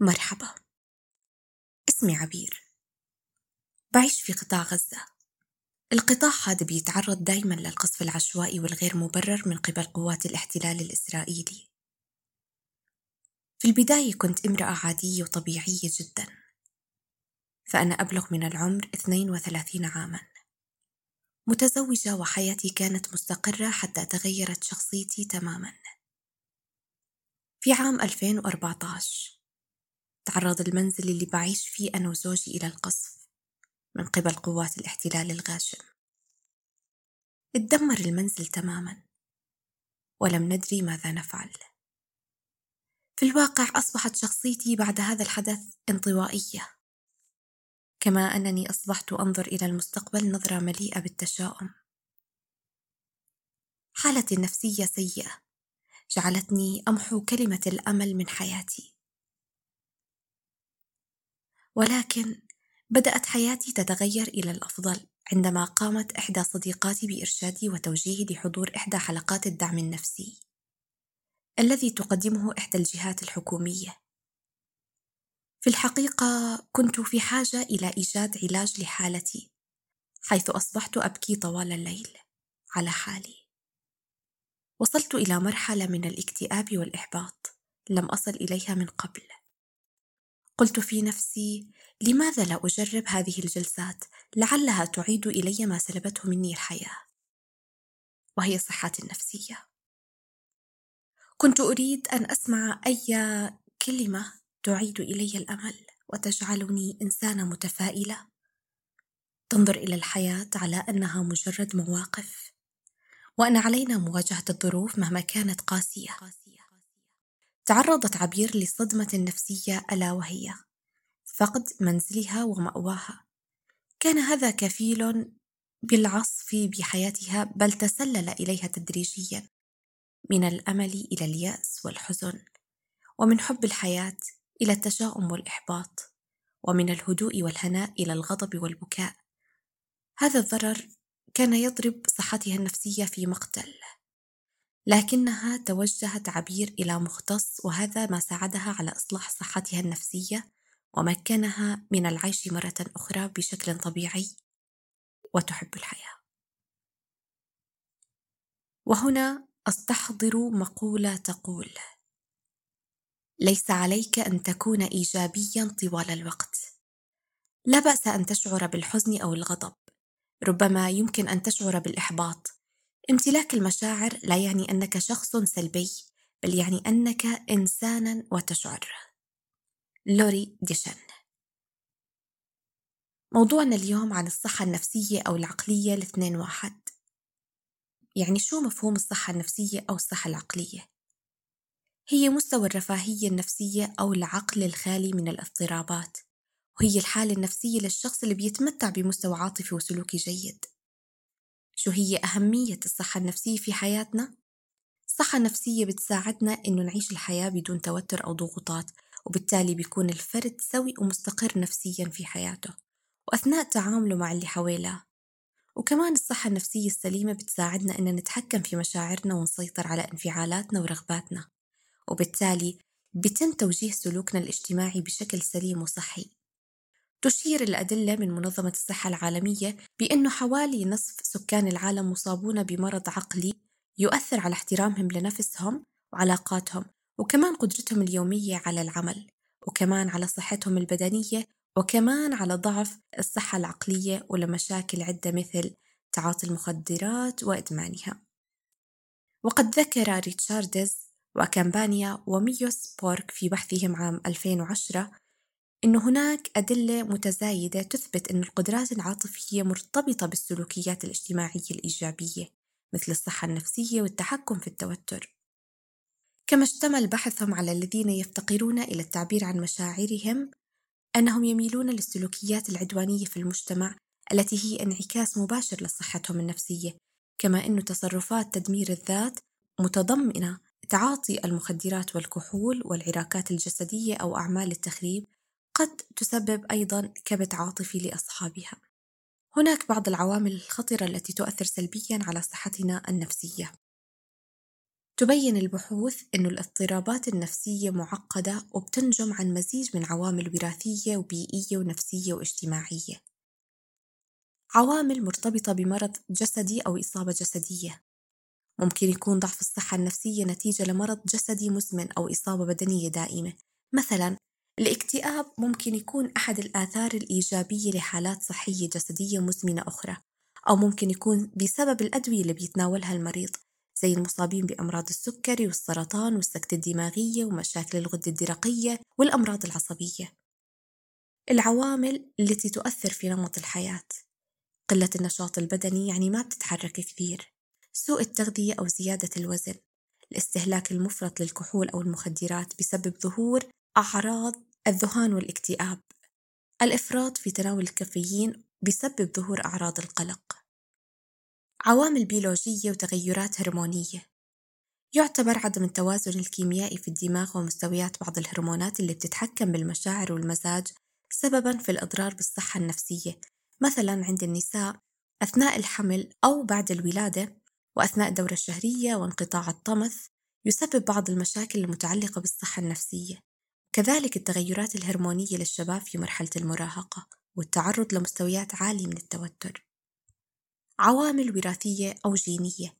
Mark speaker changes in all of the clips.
Speaker 1: مرحبا. اسمي عبير. بعيش في قطاع غزة. القطاع هذا بيتعرض دايما للقصف العشوائي والغير مبرر من قبل قوات الاحتلال الإسرائيلي. في البداية كنت امرأة عادية وطبيعية جدا. فأنا أبلغ من العمر 32 عاما. متزوجة وحياتي كانت مستقرة حتى تغيرت شخصيتي تماما. في عام 2014 تعرض المنزل اللي بعيش فيه أنا وزوجي إلى القصف من قبل قوات الاحتلال الغاشم. اتدمر المنزل تماما ولم ندري ماذا نفعل. في الواقع أصبحت شخصيتي بعد هذا الحدث انطوائية كما أنني أصبحت أنظر إلى المستقبل نظرة مليئة بالتشاؤم. حالتي النفسية سيئة جعلتني أمحو كلمة الأمل من حياتي. ولكن بدأت حياتي تتغير إلى الأفضل عندما قامت إحدى صديقاتي بإرشادي وتوجيهي لحضور إحدى حلقات الدعم النفسي الذي تقدمه إحدى الجهات الحكومية. في الحقيقة كنت في حاجة إلى إيجاد علاج لحالتي، حيث أصبحت أبكي طوال الليل على حالي. وصلت إلى مرحلة من الاكتئاب والإحباط لم أصل إليها من قبل. قلت في نفسي لماذا لا أجرب هذه الجلسات؟ لعلها تعيد إلي ما سلبته مني الحياة. وهي صحتي النفسيه كنت أريد أن أسمع أي كلمة تعيد إلي الأمل وتجعلني إنسانة متفائلة. تنظر إلى الحياة على أنها مجرد مواقف وأن علينا مواجهة الظروف مهما كانت قاسية. تعرضت عبير لصدمة نفسية ألا وهي فقد منزلها ومأواها. كان هذا كفيل بالعصف بحياتها بل تسلل إليها تدريجيا. من الأمل إلى اليأس والحزن ومن حب الحياة إلى التشاؤم والإحباط ومن الهدوء والهناء إلى الغضب والبكاء. هذا الضرر كان يضرب صحتها النفسية في مقتل. لكنها توجهت عبير إلى مختص وهذا ما ساعدها على إصلاح صحتها النفسية ومكنها من العيش مرة أخرى بشكل طبيعي وتحب الحياة. وهنا أستحضر مقولة تقول: ليس عليك أن تكون إيجابيا طوال الوقت. لا بأس أن تشعر بالحزن أو الغضب، ربما يمكن أن تشعر بالإحباط امتلاك المشاعر لا يعني أنك شخص سلبي بل يعني أنك انسانا وتشعر. لوري ديشن موضوعنا اليوم عن الصحة النفسية أو العقلية الاثنين واحد. يعني شو مفهوم الصحة النفسية أو الصحة العقلية؟ هي مستوى الرفاهية النفسية أو العقل الخالي من الاضطرابات. وهي الحالة النفسية للشخص اللي بيتمتع بمستوى عاطفي وسلوكي جيد. شو هي أهمية الصحة النفسية في حياتنا؟ الصحة النفسية بتساعدنا إنه نعيش الحياة بدون توتر أو ضغوطات وبالتالي بيكون الفرد سوي ومستقر نفسيا في حياته وأثناء تعامله مع اللي حواليه وكمان الصحة النفسية السليمة بتساعدنا إن نتحكم في مشاعرنا ونسيطر على انفعالاتنا ورغباتنا وبالتالي بيتم توجيه سلوكنا الاجتماعي بشكل سليم وصحي تشير الأدلة من منظمة الصحة العالمية بأنه حوالي نصف سكان العالم مصابون بمرض عقلي يؤثر على احترامهم لنفسهم وعلاقاتهم وكمان قدرتهم اليومية على العمل وكمان على صحتهم البدنية وكمان على ضعف الصحة العقلية ولمشاكل عدة مثل تعاطي المخدرات وإدمانها. وقد ذكر ريتشاردز وكامبانيا وميوس بورك في بحثهم عام 2010 أن هناك أدلة متزايدة تثبت أن القدرات العاطفية مرتبطة بالسلوكيات الاجتماعية الإيجابية مثل الصحة النفسية والتحكم في التوتر. كما اشتمل بحثهم على الذين يفتقرون إلى التعبير عن مشاعرهم أنهم يميلون للسلوكيات العدوانية في المجتمع التي هي انعكاس مباشر لصحتهم النفسية كما أن تصرفات تدمير الذات متضمنة تعاطي المخدرات والكحول والعراكات الجسدية أو أعمال التخريب قد تسبب أيضا كبت عاطفي لأصحابها. هناك بعض العوامل الخطرة التي تؤثر سلبيا على صحتنا النفسية. تبين البحوث أن الاضطرابات النفسية معقدة وبتنجم عن مزيج من عوامل وراثية وبيئية ونفسية واجتماعية عوامل مرتبطة بمرض جسدي أو إصابة جسدية ممكن يكون ضعف الصحة النفسية نتيجة لمرض جسدي مزمن أو إصابة بدنية دائمة مثلا الاكتئاب ممكن يكون أحد الآثار الإيجابية لحالات صحية جسدية مزمنة أخرى أو ممكن يكون بسبب الأدوية اللي بيتناولها المريض زي المصابين بأمراض السكري والسرطان والسكتة الدماغية ومشاكل الغدة الدرقية والأمراض العصبية. العوامل التي تؤثر في نمط الحياة. قلة النشاط البدني يعني ما بتتحرك كثير. سوء التغذية أو زيادة الوزن. الاستهلاك المفرط للكحول أو المخدرات بسبب ظهور أعراض الذهان والاكتئاب. الإفراط في تناول الكافيين بسبب ظهور أعراض القلق. عوامل بيولوجية وتغيرات هرمونية. يعتبر عدم التوازن الكيميائي في الدماغ ومستويات بعض الهرمونات اللي بتتحكم بالمشاعر والمزاج سببا في الإضرار بالصحة النفسية مثلا عند النساء أثناء الحمل أو بعد الولادة وأثناء الدورة الشهرية وانقطاع الطمث يسبب بعض المشاكل المتعلقة بالصحة النفسية. كذلك التغيرات الهرمونية للشباب في مرحلة المراهقة والتعرض لمستويات عالية من التوتر. عوامل وراثية أو جينية.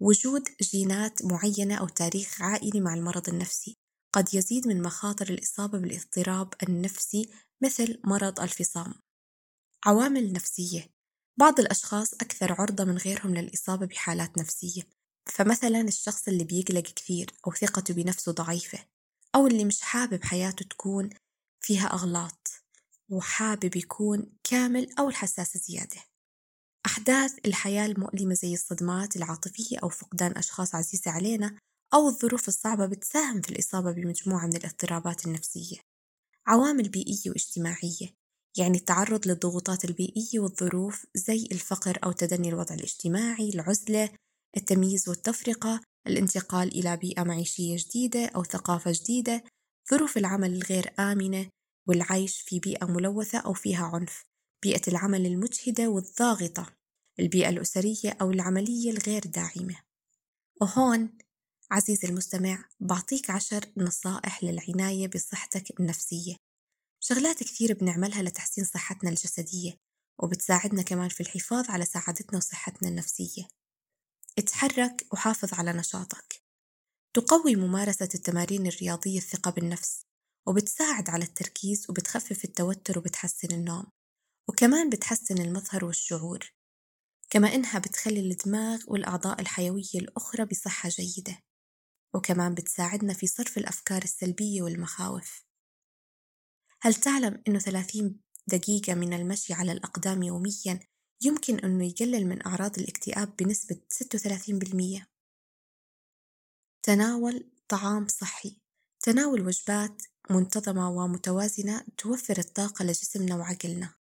Speaker 1: وجود جينات معينة أو تاريخ عائلي مع المرض النفسي قد يزيد من مخاطر الإصابة بالاضطراب النفسي مثل مرض الفصام. عوامل نفسية. بعض الأشخاص أكثر عرضة من غيرهم للإصابة بحالات نفسية فمثلا الشخص اللي بيقلق كثير أو ثقته بنفسه ضعيفة. أو اللي مش حابب حياته تكون فيها أغلاط وحابب يكون كامل أو الحساسة زيادة. أحداث الحياة المؤلمة زي الصدمات العاطفية أو فقدان أشخاص عزيزة علينا أو الظروف الصعبة بتساهم في الإصابة بمجموعة من الاضطرابات النفسية. عوامل بيئية واجتماعية يعني التعرض للضغوطات البيئية والظروف زي الفقر أو تدني الوضع الاجتماعي العزلة التمييز والتفرقة الانتقال إلى بيئة معيشية جديدة أو ثقافة جديدة ظروف العمل الغير آمنة والعيش في بيئة ملوثة أو فيها عنف. بيئة العمل المجهدة والضاغطة البيئة الأسرية أو العملية الغير داعمة. وهون عزيزي المستمع بعطيك عشر نصائح للعناية بصحتك النفسية. شغلات كثير بنعملها لتحسين صحتنا الجسدية وبتساعدنا كمان في الحفاظ على سعادتنا وصحتنا النفسية. اتحرك وحافظ على نشاطك. تقوي ممارسة التمارين الرياضية الثقة بالنفس وبتساعد على التركيز وبتخفف التوتر وبتحسن النوم وكمان بتحسن المظهر والشعور كما إنها بتخلي الدماغ والأعضاء الحيوية الأخرى بصحة جيدة وكمان بتساعدنا في صرف الأفكار السلبية والمخاوف. هل تعلم أنه 30 دقيقة من المشي على الأقدام يومياً يمكن أنه يقلل من أعراض الاكتئاب بنسبة 36%؟ تناول طعام صحي. تناول وجبات منتظمة ومتوازنة توفر الطاقة لجسمنا وعقلنا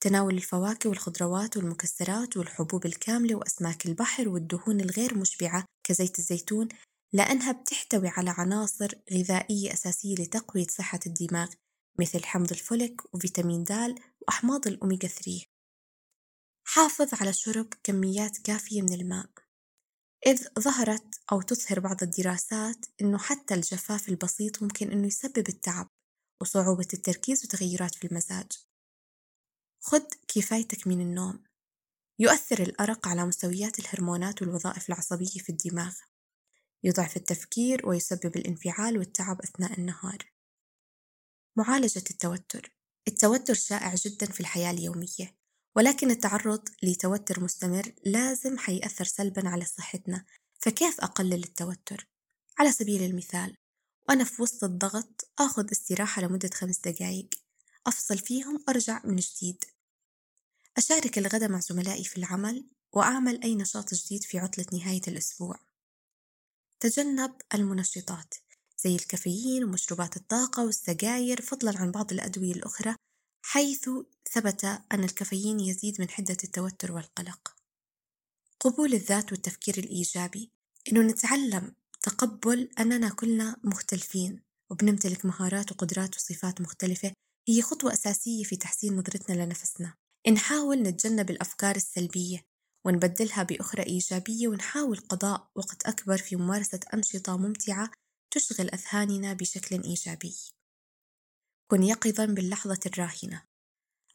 Speaker 1: تناول الفواكه والخضروات والمكسرات والحبوب الكاملة وأسماك البحر والدهون الغير مشبعة كزيت الزيتون لأنها بتحتوي على عناصر غذائية أساسية لتقوية صحة الدماغ مثل حمض الفوليك وفيتامين د وأحماض الأوميغا 3 حافظ على شرب كميات كافية من الماء. إذ ظهرت أو تظهر بعض الدراسات أنه حتى الجفاف البسيط ممكن أنه يسبب التعب وصعوبة التركيز وتغيرات في المزاج. خذ كفايتك من النوم. يؤثر الأرق على مستويات الهرمونات والوظائف العصبية في الدماغ. يضعف التفكير ويسبب الانفعال والتعب أثناء النهار. معالجة التوتر. التوتر شائع جدا في الحياة اليومية. ولكن التعرض لتوتر مستمر لازم حيأثر سلبا على صحتنا. فكيف أقلل التوتر؟ على سبيل المثال وأنا في وسط الضغط أخذ استراحة لمدة خمس دقايق أفصل فيهم أرجع من جديد. أشارك الغداء مع زملائي في العمل وأعمل أي نشاط جديد في عطلة نهاية الأسبوع. تجنب المنشطات زي الكافيين ومشروبات الطاقة والسجاير فضلا عن بعض الأدوية الأخرى حيث ثبت أن الكافيين يزيد من حدة التوتر والقلق قبول الذات والتفكير الإيجابي إنه نتعلم تقبل أننا كلنا مختلفين وبنمتلك مهارات وقدرات وصفات مختلفة هي خطوة أساسية في تحسين نظرتنا لنفسنا نحاول نتجنب الأفكار السلبية ونبدلها بأخرى إيجابية ونحاول قضاء وقت أكبر في ممارسة أنشطة ممتعة تشغل أذهاننا بشكل إيجابي. كن يقظًا باللحظة الراهنة.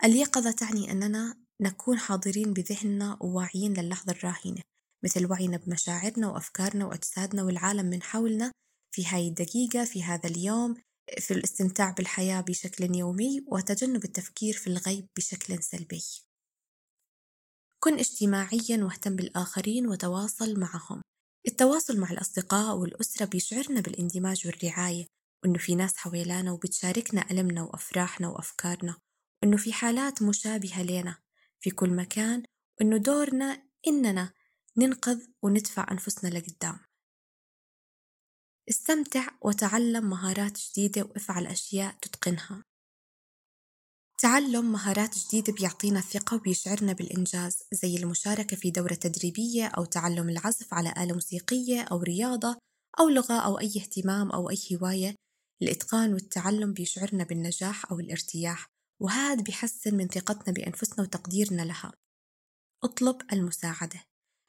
Speaker 1: اليقظة تعني أننا نكون حاضرين بذهننا وواعيين للحظة الراهنة، مثل وعينا بمشاعرنا وأفكارنا وأجسادنا والعالم من حولنا في هاي الدقيقة في هذا اليوم في الاستمتاع بالحياة بشكل يومي وتجنب التفكير في الغيب بشكل سلبي. كن اجتماعيًا واهتم بالآخرين وتواصل معهم. التواصل مع الأصدقاء والأسرة بيشعرنا بالإندماج والرعاية وإنه في ناس حوالينا وبتشاركنا ألمنا وأفراحنا وأفكارنا وإنه في حالات مشابهة لنا في كل مكان وإنه دورنا إننا ننقذ وندفع أنفسنا لقدام. استمتع وتعلم مهارات جديدة وافعل أشياء تتقنها. تعلم مهارات جديدة بيعطينا ثقة وبيشعرنا بالإنجاز زي المشاركة في دورة تدريبية أو تعلم العزف على آلة موسيقية أو رياضة أو لغة أو أي اهتمام أو أي هواية الإتقان والتعلم بيشعرنا بالنجاح أو الارتياح وهذا بيحسن من ثقتنا بأنفسنا وتقديرنا لها. اطلب المساعدة.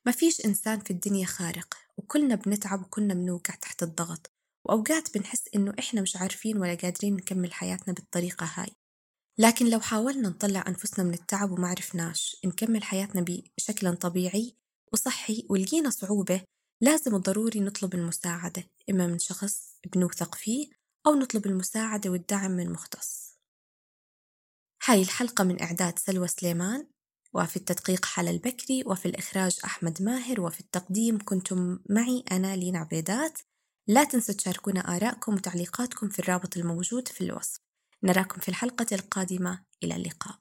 Speaker 1: ما فيش إنسان في الدنيا خارق وكلنا بنتعب وكلنا بنوقع تحت الضغط وأوقات بنحس إنه إحنا مش عارفين ولا قادرين نكمل حياتنا بالطريقة هاي. لكن لو حاولنا نطلع أنفسنا من التعب وما عرفناش نكمل حياتنا بشكل طبيعي وصحي ولقينا صعوبة لازم وضروري نطلب المساعدة إما من شخص بنوثق فيه أو نطلب المساعدة والدعم من مختص. هاي الحلقة من إعداد سلوى سليمان وفي التدقيق حلا البكري وفي الإخراج أحمد ماهر وفي التقديم كنتم معي أنا لينا عبيدات. لا تنسوا تشاركونا آراءكم وتعليقاتكم في الرابط الموجود في الوصف. نراكم في الحلقة القادمة. إلى اللقاء.